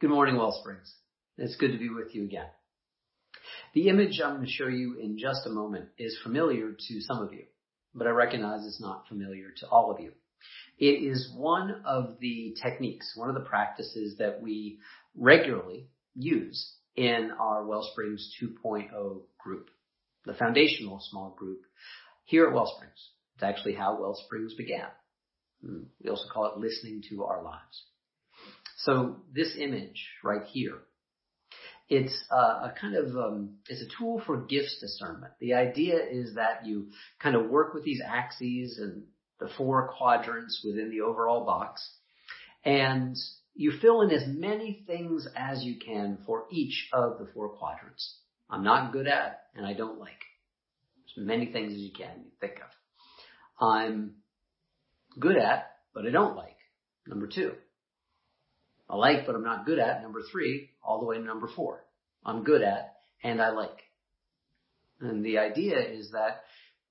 Good morning, Wellsprings. It's good to be with you again. The image I'm going to show you in just a moment is familiar to some of you, but I recognize it's not familiar to all of you. It is one of the techniques, one of the practices that we regularly use in our Wellsprings 2.0 group, the foundational small group here at Wellsprings. It's actually how Wellsprings began. Hmm. We also call it listening to our lives. So this image right here, it's a, a kind of um, it's a tool for gifts discernment. The idea is that you kind of work with these axes and the four quadrants within the overall box, and you fill in as many things as you can for each of the four quadrants. I'm not good at and I don't like. As many things as you can think of. I'm good at, but I don't like. Number two. I like, but I'm not good at. Number three, all the way to number four. I'm good at, and I like. And the idea is that,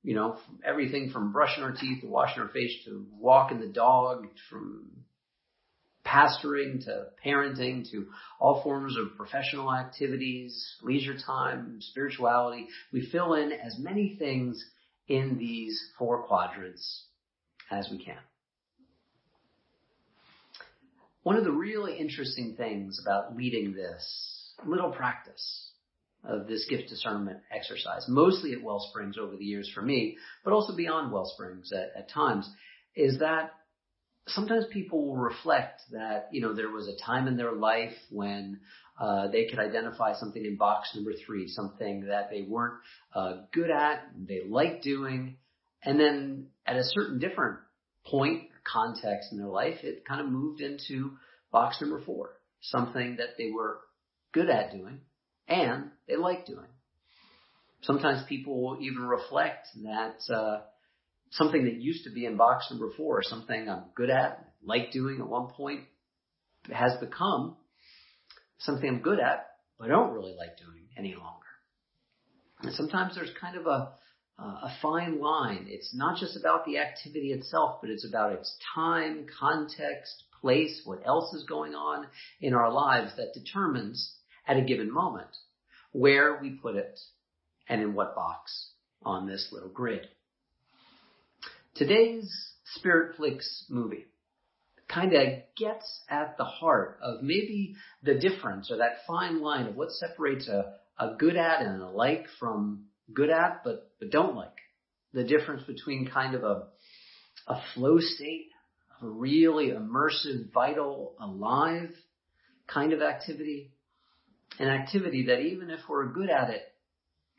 you know, everything from brushing our teeth to washing our face to walking the dog, from pastoring to parenting to all forms of professional activities, leisure time, spirituality. We fill in as many things in these four quadrants as we can. One of the really interesting things about leading this little practice of this gift discernment exercise, mostly at Wellsprings over the years for me, but also beyond Wellsprings at, at times, is that sometimes people will reflect that, you know, there was a time in their life when uh, they could identify something in box number three, something that they weren't uh, good at, they liked doing, and then at a certain different point context in their life, it kind of moved into box number four, something that they were good at doing and they liked doing. Sometimes people will even reflect that uh, something that used to be in box number four, something I'm good at, like doing at one point, has become something I'm good at, but I don't really like doing any longer. And sometimes there's kind of a Uh, a fine line. It's not just about the activity itself, but it's about its time, context, place, what else is going on in our lives that determines at a given moment where we put it and in what box on this little grid. Today's Spirit Flicks movie kind of gets at the heart of maybe the difference or that fine line of what separates a, a good ad and a like from good at but, but don't like. The difference between kind of a, a flow state, a really immersive, vital, alive kind of activity, an activity that even if we're good at it,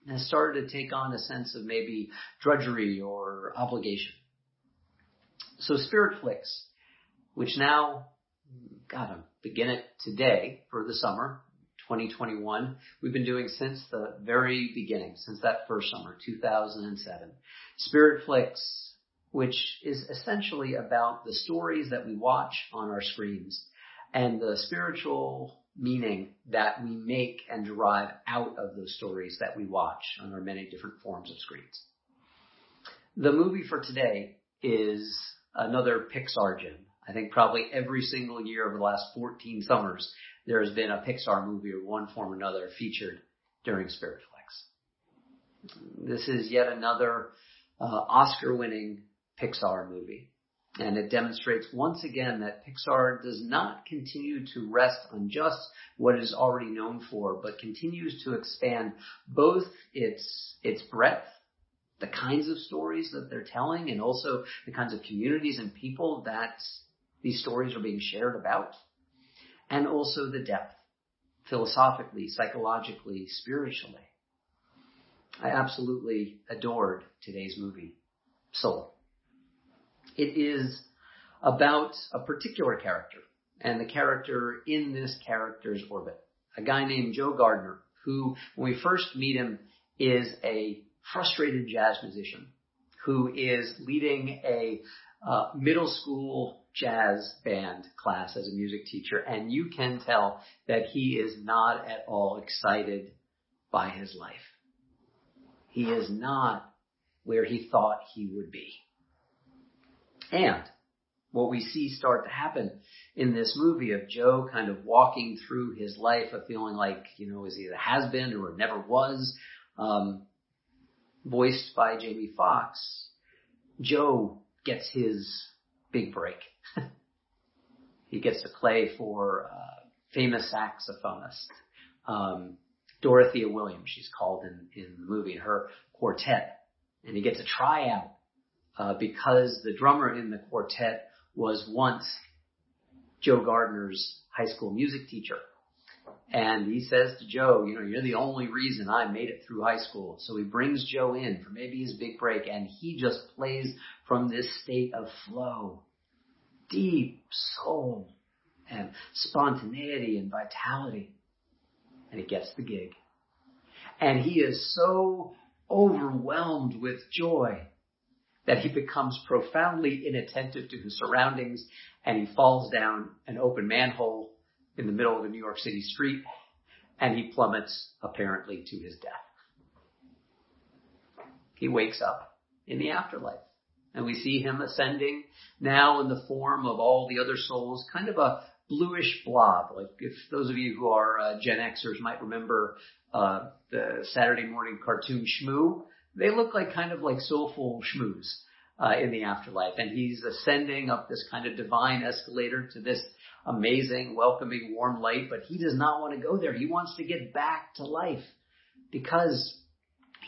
has started to take on a sense of maybe drudgery or obligation. So Spirit Flicks which now, God, I'm begin it today for the summer, 2021. We've been doing since the very beginning, since that first summer, 2007. Spirit Flicks, which is essentially about the stories that we watch on our screens and the spiritual meaning that we make and derive out of those stories that we watch on our many different forms of screens. The movie for today is another Pixar gem. I think probably every single year over the last 14 summers, there has been a Pixar movie of one form or another featured during Spirit Flicks. This is yet another uh, Oscar-winning Pixar movie. And it demonstrates once again that Pixar does not continue to rest on just what it is already known for, but continues to expand both its, its breadth the kinds of stories that they're telling and also the kinds of communities and people that these stories are being shared about, and also the depth, philosophically, psychologically, spiritually. I absolutely adored today's movie, Soul. It is about a particular character, and the character in this character's orbit. A guy named Joe Gardner, who, when we first meet him, is a frustrated jazz musician who is leading a uh, middle school jazz band class as a music teacher, and you can tell that he is not at all excited by his life. He is not where he thought he would be. And what we see start to happen in this movie of Joe kind of walking through his life of feeling like, you know, is he a has been or never was, um, voiced by Jamie Foxx, Joe gets his big break. he gets to play for a famous saxophonist, um, Dorothea Williams, she's called in, in the movie, her quartet. And he gets a tryout uh, because the drummer in the quartet was once Joe Gardner's high school music teacher. And he says to Joe, you know, you're the only reason I made it through high school. So he brings Joe in for maybe his big break and he just plays from this state of flow, deep soul and spontaneity and vitality. And he gets the gig. And he is so overwhelmed with joy that he becomes profoundly inattentive to his surroundings and he falls down an open manhole in the middle of a New York City street and he plummets apparently to his death. He wakes up in the afterlife and we see him ascending now in the form of all the other souls, kind of a bluish blob. Like if those of you who are uh, Gen Xers might remember uh, the Saturday morning cartoon Shmoo, they look like kind of like soulful shmoos uh, in the afterlife. And he's ascending up this kind of divine escalator to this amazing, welcoming, warm light, but he does not want to go there. He wants to get back to life because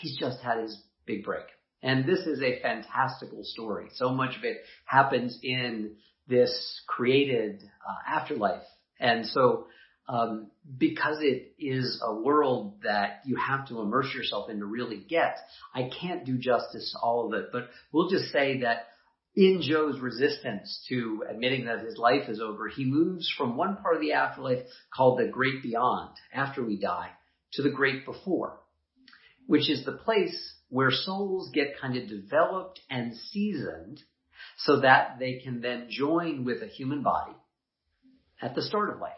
he's just had his big break. And this is a fantastical story. So much of it happens in this created uh, afterlife. And so um, because it is a world that you have to immerse yourself in to really get. I can't do justice to all of it, but we'll just say that in Joe's resistance to admitting that his life is over, he moves from one part of the afterlife called the great beyond, after we die, to the great before, which is the place where souls get kind of developed and seasoned so that they can then join with a human body at the start of life.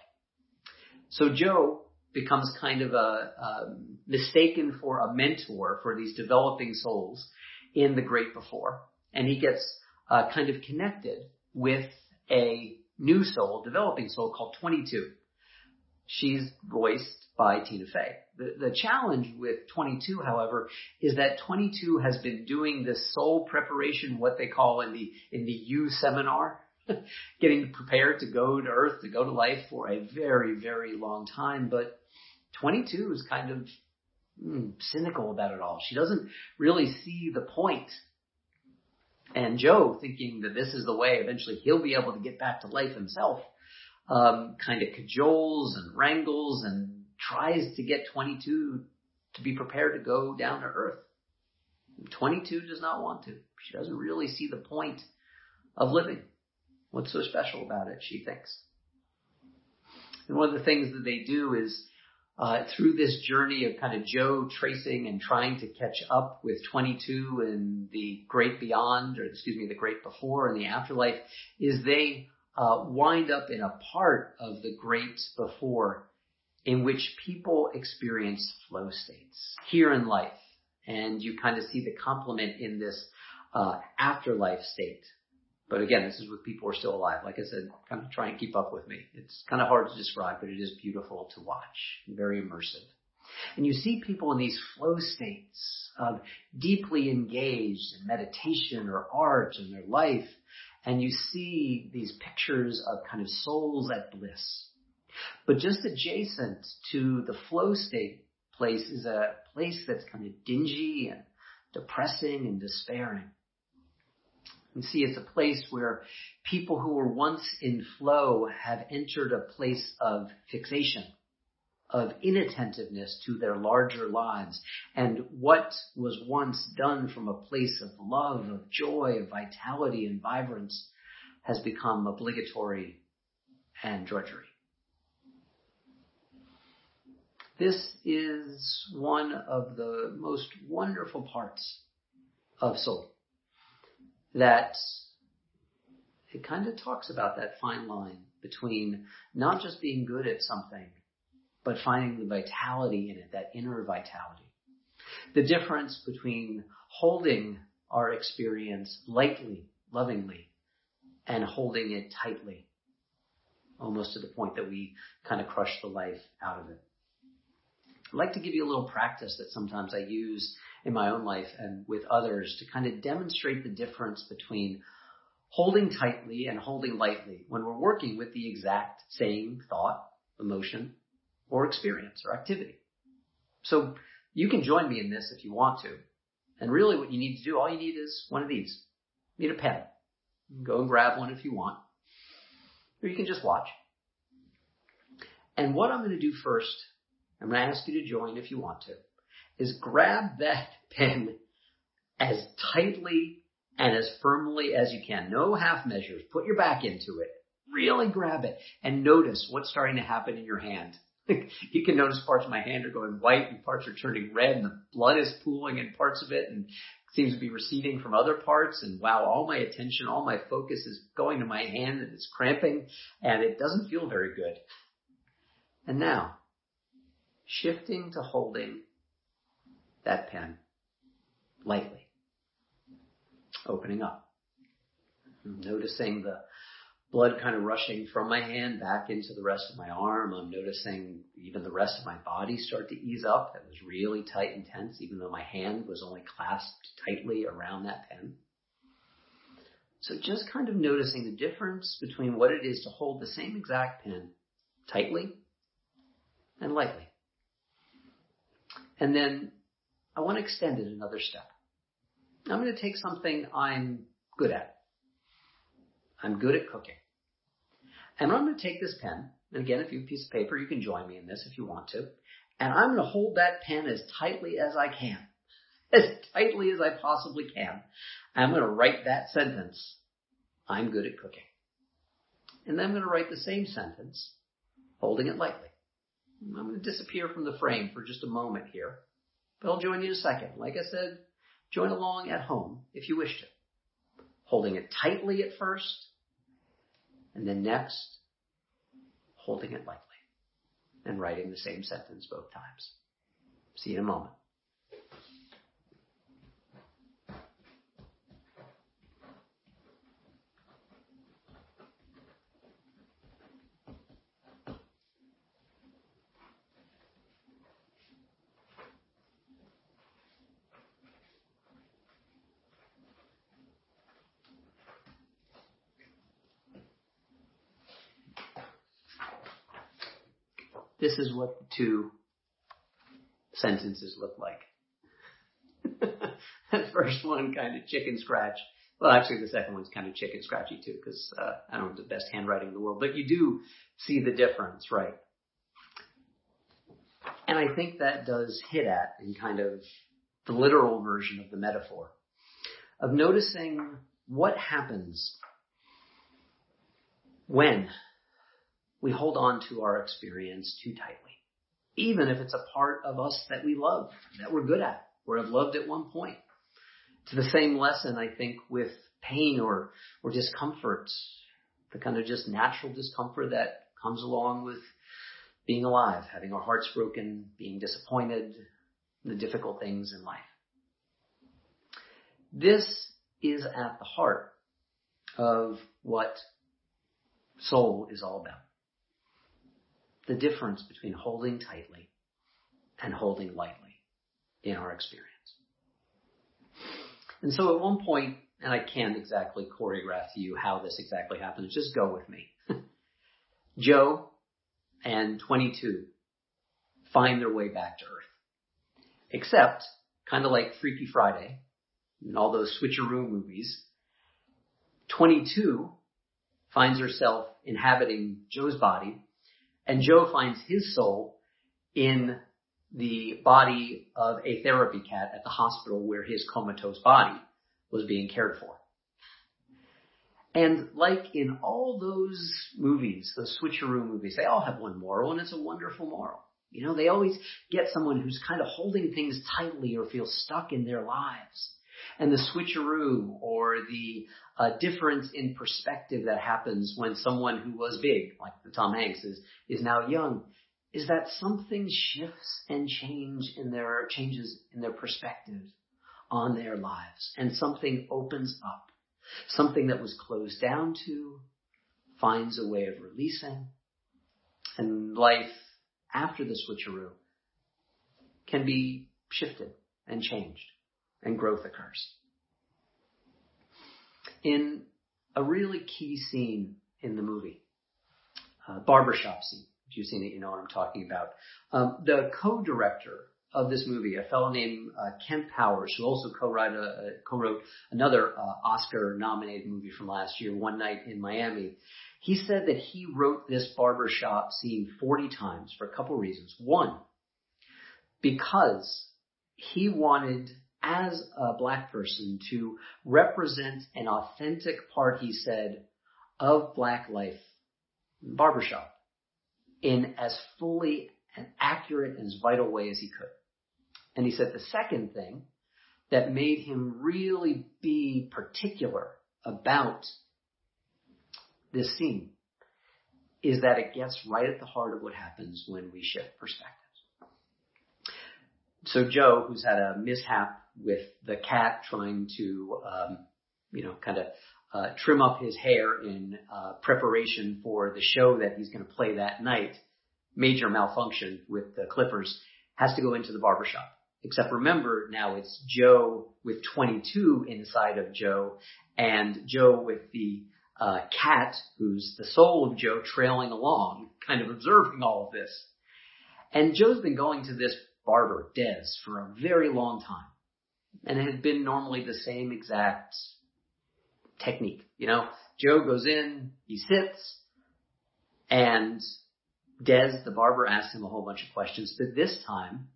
So Joe becomes kind of a, a mistaken for a mentor for these developing souls in the great before. And he gets uh, kind of connected with a new soul, developing soul called 22. She's voiced by Tina Fey. The, the challenge with 22, however, is that 22 has been doing this soul preparation, what they call in the, in the You Seminar, getting prepared to go to Earth, to go to life for a very, very long time. But 22 is kind of mm, cynical about it all. She doesn't really see the point. And Joe, thinking that this is the way eventually he'll be able to get back to life himself, um, kind of cajoles and wrangles and tries to get 22 to be prepared to go down to Earth. 22 does not want to. She doesn't really see the point of living. What's so special about it, she thinks. And one of the things that they do is uh, through this journey of kind of Joe tracing and trying to catch up with 22 and the great beyond, or excuse me, the great before and the afterlife, is they uh, wind up in a part of the great before in which people experience flow states here in life. And you kind of see the complement in this uh, afterlife state but again, this is with people who are still alive. Like I said, kind of try and keep up with me. It's kind of hard to describe, but it is beautiful to watch. Very immersive. And you see people in these flow states of deeply engaged in meditation or art in their life. And you see these pictures of kind of souls at bliss. But just adjacent to the flow state place is a place that's kind of dingy and depressing and despairing. You see, it's a place where people who were once in flow have entered a place of fixation, of inattentiveness to their larger lives. And what was once done from a place of love, of joy, of vitality and vibrance has become obligatory and drudgery. This is one of the most wonderful parts of soul that it kind of talks about that fine line between not just being good at something, but finding the vitality in it, that inner vitality. The difference between holding our experience lightly, lovingly, and holding it tightly almost to the point that we kind of crush the life out of it. I'd like to give you a little practice that sometimes I use in my own life and with others to kind of demonstrate the difference between holding tightly and holding lightly when we're working with the exact same thought, emotion, or experience or activity. So you can join me in this if you want to. And really what you need to do, all you need is one of these. You need a pen. Go and grab one if you want. Or you can just watch. And what I'm going to do first, I'm going to ask you to join if you want to, is grab that pen as tightly and as firmly as you can. No half measures. Put your back into it. Really grab it and notice what's starting to happen in your hand. you can notice parts of my hand are going white and parts are turning red and the blood is pooling in parts of it and seems to be receding from other parts. And wow, all my attention, all my focus is going to my hand and it's cramping and it doesn't feel very good. And now, shifting to holding that pen lightly, opening up, noticing the blood kind of rushing from my hand back into the rest of my arm. I'm noticing even the rest of my body start to ease up. It was really tight and tense, even though my hand was only clasped tightly around that pen. So just kind of noticing the difference between what it is to hold the same exact pen tightly and lightly. And then I want to extend it another step. I'm going to take something I'm good at. I'm good at cooking. And I'm going to take this pen, and again, if you have a piece of paper, you can join me in this if you want to, and I'm going to hold that pen as tightly as I can. As tightly as I possibly can. I'm going to write that sentence. I'm good at cooking. And then I'm going to write the same sentence, holding it lightly. I'm going to disappear from the frame for just a moment here, but I'll join you in a second. Like I said, join along at home if you wish to. Holding it tightly at first, and then next, holding it lightly and writing the same sentence both times. See you in a moment. This is what the two sentences look like. the first one kind of chicken scratch. Well, actually, the second one's kind of chicken scratchy too, because uh, I don't have the best handwriting in the world. But you do see the difference, right? And I think that does hit at in kind of the literal version of the metaphor of noticing what happens when we hold on to our experience too tightly. Even if it's a part of us that we love, that we're good at, or have loved at one point. To the same lesson, I think, with pain or, or discomfort, the kind of just natural discomfort that comes along with being alive, having our hearts broken, being disappointed, the difficult things in life. This is at the heart of what soul is all about the difference between holding tightly and holding lightly in our experience. And so at one point, and I can't exactly choreograph to you how this exactly happens, just go with me. Joe and 22 find their way back to Earth. Except, kind of like Freaky Friday and all those switcheroo movies, 22 finds herself inhabiting Joe's body and Joe finds his soul in the body of a therapy cat at the hospital where his comatose body was being cared for. And like in all those movies, those switcheroo movies, they all have one moral and it's a wonderful moral. You know, they always get someone who's kind of holding things tightly or feels stuck in their lives. And the switcheroo or the uh, difference in perspective that happens when someone who was big, like the Tom Hanks, is, is now young, is that something shifts and change in their, changes in their perspective on their lives. And something opens up. Something that was closed down to finds a way of releasing, and life after the switcheroo can be shifted and changed, and growth occurs. In a really key scene in the movie, uh, barbershop scene, if you've seen it, you know what I'm talking about. Um, the co-director of this movie, a fellow named uh, Kemp Powers, who also co-wrote, uh, co-wrote another uh, Oscar-nominated movie from last year, One Night in Miami. He said that he wrote this barbershop scene 40 times for a couple reasons. One, because he wanted, as a black person, to represent an authentic part, he said, of black life, barbershop, in as fully and accurate and as vital way as he could. And he said the second thing that made him really be particular about this scene is that it gets right at the heart of what happens when we shift perspectives. So Joe, who's had a mishap with the cat trying to, um, you know, kind of uh, trim up his hair in uh, preparation for the show that he's going to play that night, major malfunction with the clippers, has to go into the barbershop. Except remember now it's Joe with 22 inside of Joe and Joe with the uh, cat who's the soul of Joe trailing along, kind of observing all of this. And Joe's been going to this barber, Dez, for a very long time. And it had been normally the same exact technique. You know, Joe goes in, he sits, and Dez, the barber, asks him a whole bunch of questions. But this time,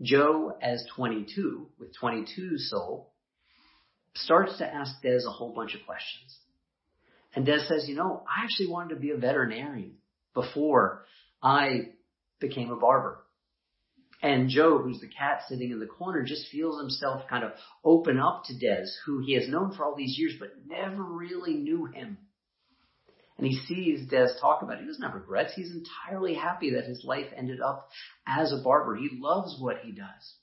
Joe, as 22, with 22 soul, starts to ask Dez a whole bunch of questions. And Dez says, you know, I actually wanted to be a veterinarian before I became a barber. And Joe, who's the cat sitting in the corner, just feels himself kind of open up to Dez, who he has known for all these years, but never really knew him. And he sees Dez talk about it. He doesn't have regrets. He's entirely happy that his life ended up as a barber. He loves what he does.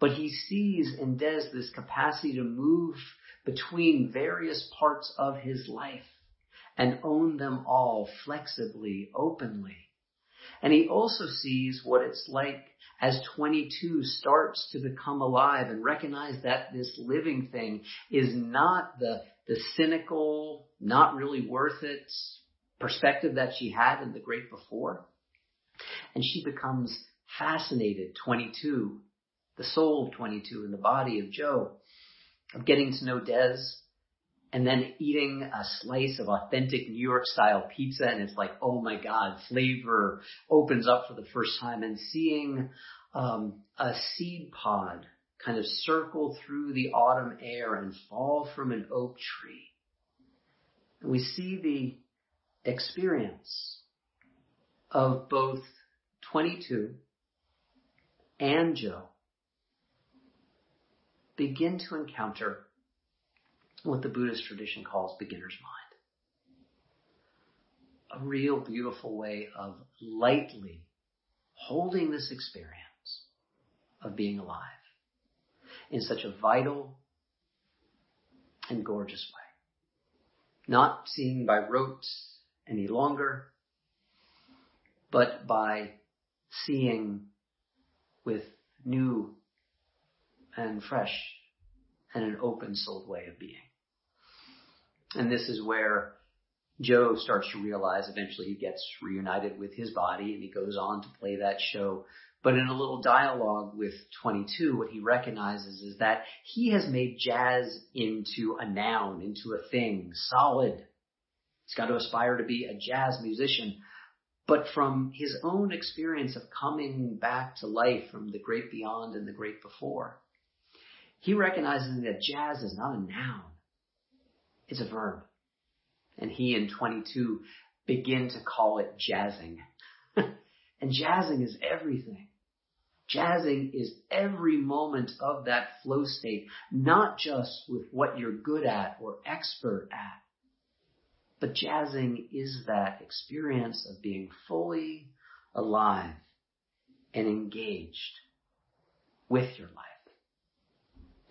But he sees in Dez this capacity to move between various parts of his life and own them all flexibly, openly. And he also sees what it's like as 22 starts to become alive and recognize that this living thing is not the, the cynical, not really worth it perspective that she had in the great before. And she becomes fascinated, 22, the soul of 22 in the body of Joe, of getting to know Dez, and then eating a slice of authentic New York style pizza and it's like, oh my God, flavor opens up for the first time and seeing um, a seed pod kind of circle through the autumn air and fall from an oak tree. And we see the experience of both 22 and Joe begin to encounter what the Buddhist tradition calls beginner's mind. A real beautiful way of lightly holding this experience of being alive in such a vital and gorgeous way. Not seeing by rote any longer, but by seeing with new and fresh and an open souled way of being. And this is where Joe starts to realize eventually he gets reunited with his body and he goes on to play that show. But in a little dialogue with 22, what he recognizes is that he has made jazz into a noun, into a thing, solid. He's got to aspire to be a jazz musician. But from his own experience of coming back to life from the great beyond and the great before, he recognizes that jazz is not a noun. It's a verb. And he and 22 begin to call it jazzing. and jazzing is everything. Jazzing is every moment of that flow state, not just with what you're good at or expert at, but jazzing is that experience of being fully alive and engaged with your life.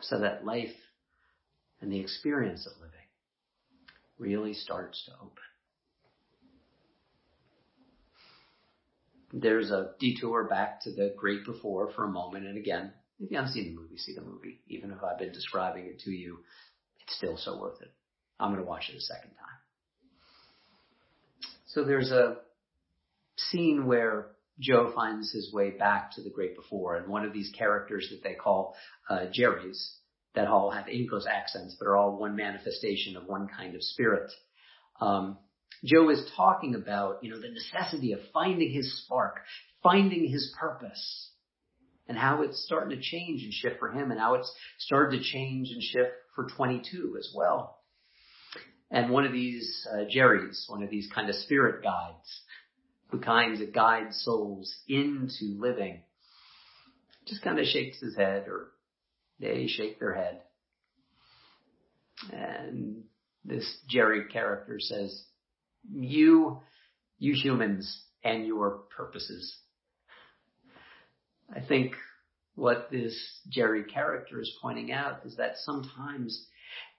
So that life and the experience of living really starts to open. There's a detour back to the great before for a moment, and again, if you haven't seen the movie, see the movie. Even if I've been describing it to you, it's still so worth it. I'm going to watch it a second time. So there's a scene where Joe finds his way back to the great before, and one of these characters that they call uh, Jerry's that all have English accents, but are all one manifestation of one kind of spirit. Um, Joe is talking about, you know, the necessity of finding his spark, finding his purpose, and how it's starting to change and shift for him, and how it's started to change and shift for 22 as well. And one of these uh, Jerry's, one of these kind of spirit guides, the kinds that guide souls into living, just kind of shakes his head, or they shake their head, and this Jerry character says, you, you humans and your purposes. I think what this Jerry character is pointing out is that sometimes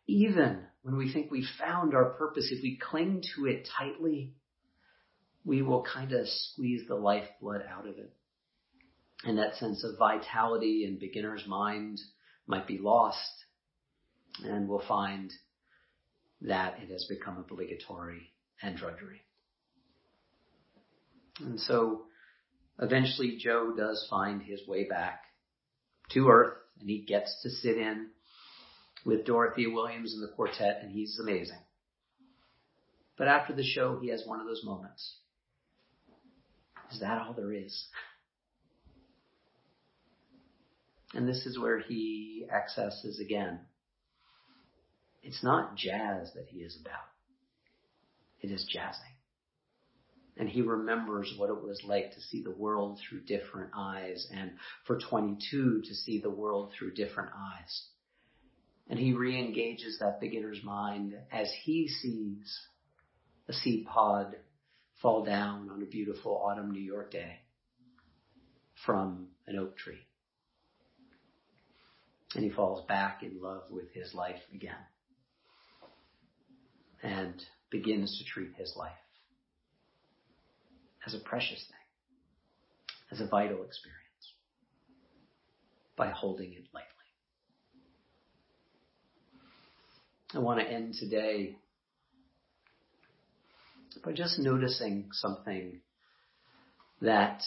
even when we think we've found our purpose, if we cling to it tightly, we will kind of squeeze the lifeblood out of it. And that sense of vitality and beginner's mind might be lost and we'll find that it has become obligatory and drudgery. And so eventually Joe does find his way back to Earth and he gets to sit in with Dorothea Williams and the quartet and he's amazing. But after the show, he has one of those moments. Is that all there is? And this is where he accesses again. It's not jazz that he is about. It is jazzing. And he remembers what it was like to see the world through different eyes and for 22 to see the world through different eyes. And he re-engages that beginner's mind as he sees a seed pod fall down on a beautiful autumn New York day from an oak tree. And he falls back in love with his life again. And begins to treat his life as a precious thing, as a vital experience, by holding it lightly. I want to end today by just noticing something that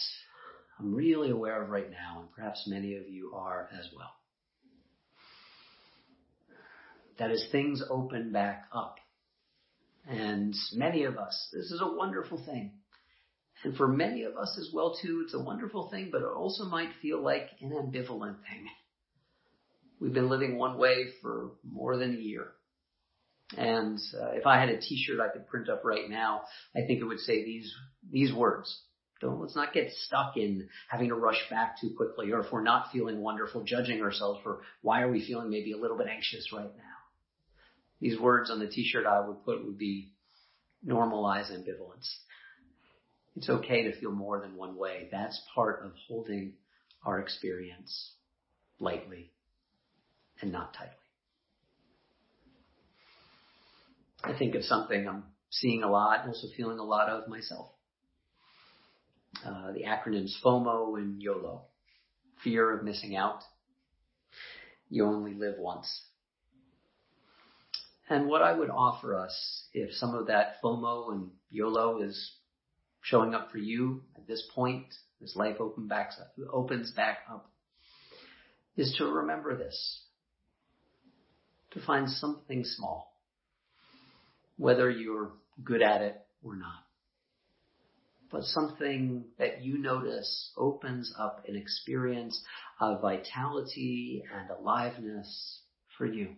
I'm really aware of right now, and perhaps many of you are as well. That as things open back up, and many of us, this is a wonderful thing. And for many of us as well too, it's a wonderful thing, but it also might feel like an ambivalent thing. We've been living one way for more than a year. And uh, if I had a t-shirt I could print up right now, I think it would say these, these words. Don't, let's not get stuck in having to rush back too quickly, or if we're not feeling wonderful, judging ourselves for why are we feeling maybe a little bit anxious right now. These words on the t-shirt I would put would be normalize ambivalence. It's okay to feel more than one way. That's part of holding our experience lightly and not tightly. I think of something I'm seeing a lot, also feeling a lot of myself. Uh, the acronyms FOMO and YOLO. Fear of missing out. You only live once. And what I would offer us, if some of that FOMO and YOLO is showing up for you at this point, as life open back, opens back up, is to remember this. To find something small, whether you're good at it or not. But something that you notice opens up an experience of vitality and aliveness for you.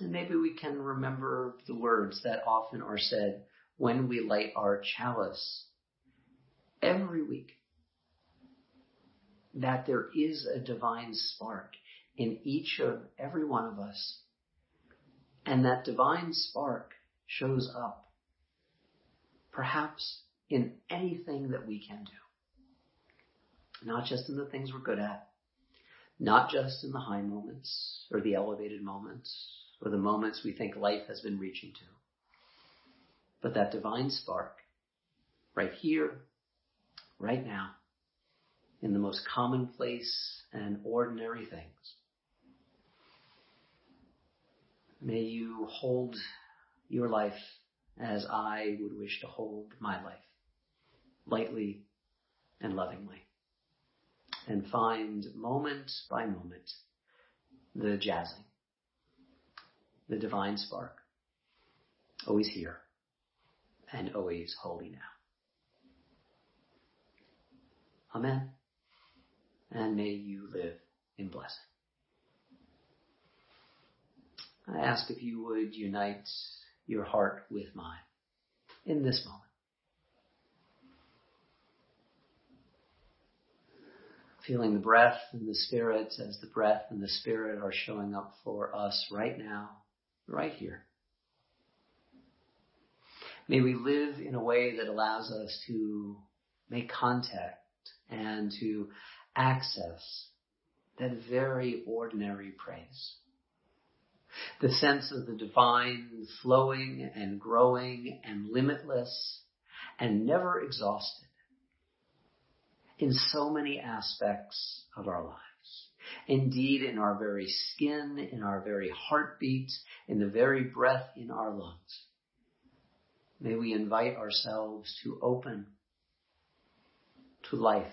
And maybe we can remember the words that often are said when we light our chalice every week. That there is a divine spark in each of every one of us. And that divine spark shows up perhaps in anything that we can do. Not just in the things we're good at, not just in the high moments or the elevated moments, or the moments we think life has been reaching to. But that divine spark, right here, right now in the most commonplace and ordinary things. May you hold your life as I would wish to hold my life, lightly and lovingly, and find moment by moment the jazzing, the divine spark, always here and always holy now. Amen. And may you live in blessing. I ask if you would unite your heart with mine in this moment. Feeling the breath and the spirit as the breath and the spirit are showing up for us right now, right here. May we live in a way that allows us to make contact and to access that very ordinary praise. The sense of the divine flowing and growing and limitless and never exhausted in so many aspects of our lives. Indeed, in our very skin, in our very heartbeat, in the very breath in our lungs. May we invite ourselves to open to life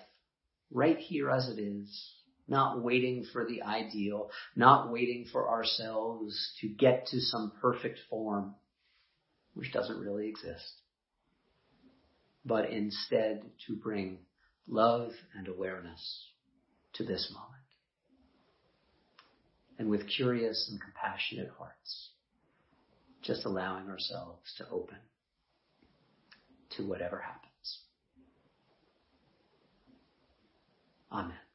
right here as it is, not waiting for the ideal, not waiting for ourselves to get to some perfect form, which doesn't really exist, but instead to bring love and awareness to this moment. And with curious and compassionate hearts, just allowing ourselves to open to whatever happens. Amen.